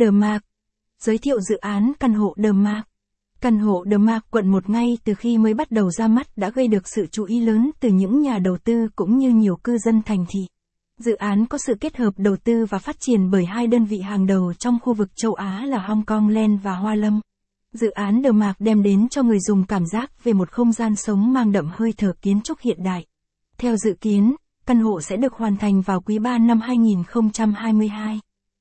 The Mark. Giới thiệu dự án căn hộ The Mark. Căn hộ The Mark quận 1 ngay từ khi mới bắt đầu ra mắt đã gây được sự chú ý lớn từ những nhà đầu tư cũng như nhiều cư dân thành thị. Dự án có sự kết hợp đầu tư và phát triển bởi hai đơn vị hàng đầu trong khu vực châu Á là Hong Kong Land và Hoa Lâm. Dự án The Mark đem đến cho người dùng cảm giác về một không gian sống mang đậm hơi thở kiến trúc hiện đại. Theo dự kiến, căn hộ sẽ được hoàn thành vào quý 3 năm 2022.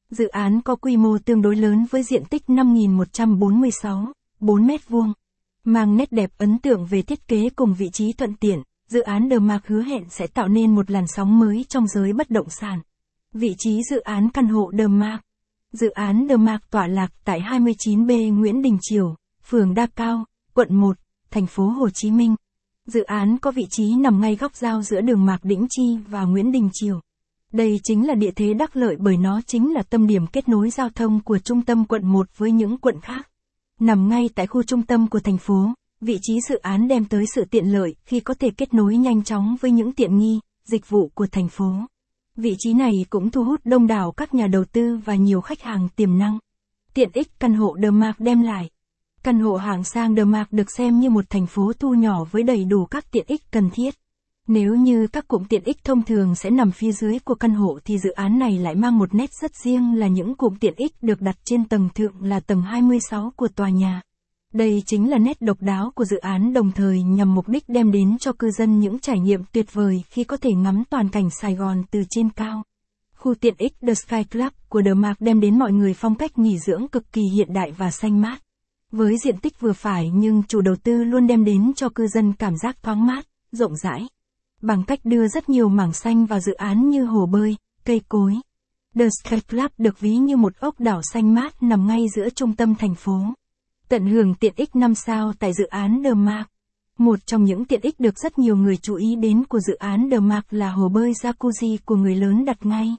Dự án có quy mô tương đối lớn với diện tích 5.146, 4 mét vuông. Mang nét đẹp ấn tượng về thiết kế cùng vị trí thuận tiện, dự án The Mark hứa hẹn sẽ tạo nên một làn sóng mới trong giới bất động sản. Vị trí dự án căn hộ The Mark Dự án The Mark tọa lạc tại 29B Nguyễn Đình Triều, phường Đa Cao, quận 1, thành phố Hồ Chí Minh. Dự án có vị trí nằm ngay góc giao giữa đường Mạc Đĩnh Chi và Nguyễn Đình Triều. Đây chính là địa thế đắc lợi bởi nó chính là tâm điểm kết nối giao thông của trung tâm quận 1 với những quận khác. Nằm ngay tại khu trung tâm của thành phố, vị trí dự án đem tới sự tiện lợi khi có thể kết nối nhanh chóng với những tiện nghi, dịch vụ của thành phố. Vị trí này cũng thu hút đông đảo các nhà đầu tư và nhiều khách hàng tiềm năng. Tiện ích căn hộ The Mark đem lại. Căn hộ hạng sang The Mark được xem như một thành phố thu nhỏ với đầy đủ các tiện ích cần thiết. Nếu như các cụm tiện ích thông thường sẽ nằm phía dưới của căn hộ thì dự án này lại mang một nét rất riêng là những cụm tiện ích được đặt trên tầng thượng là tầng 26 của tòa nhà. Đây chính là nét độc đáo của dự án đồng thời nhằm mục đích đem đến cho cư dân những trải nghiệm tuyệt vời khi có thể ngắm toàn cảnh Sài Gòn từ trên cao. Khu tiện ích The Sky Club của The Mark đem đến mọi người phong cách nghỉ dưỡng cực kỳ hiện đại và xanh mát. Với diện tích vừa phải nhưng chủ đầu tư luôn đem đến cho cư dân cảm giác thoáng mát, rộng rãi. Bằng cách đưa rất nhiều mảng xanh vào dự án như hồ bơi, cây cối. The Sky Club được ví như một ốc đảo xanh mát nằm ngay giữa trung tâm thành phố. Tận hưởng tiện ích 5 sao tại dự án The Mark. Một trong những tiện ích được rất nhiều người chú ý đến của dự án The Mark là hồ bơi jacuzzi của người lớn đặt ngay.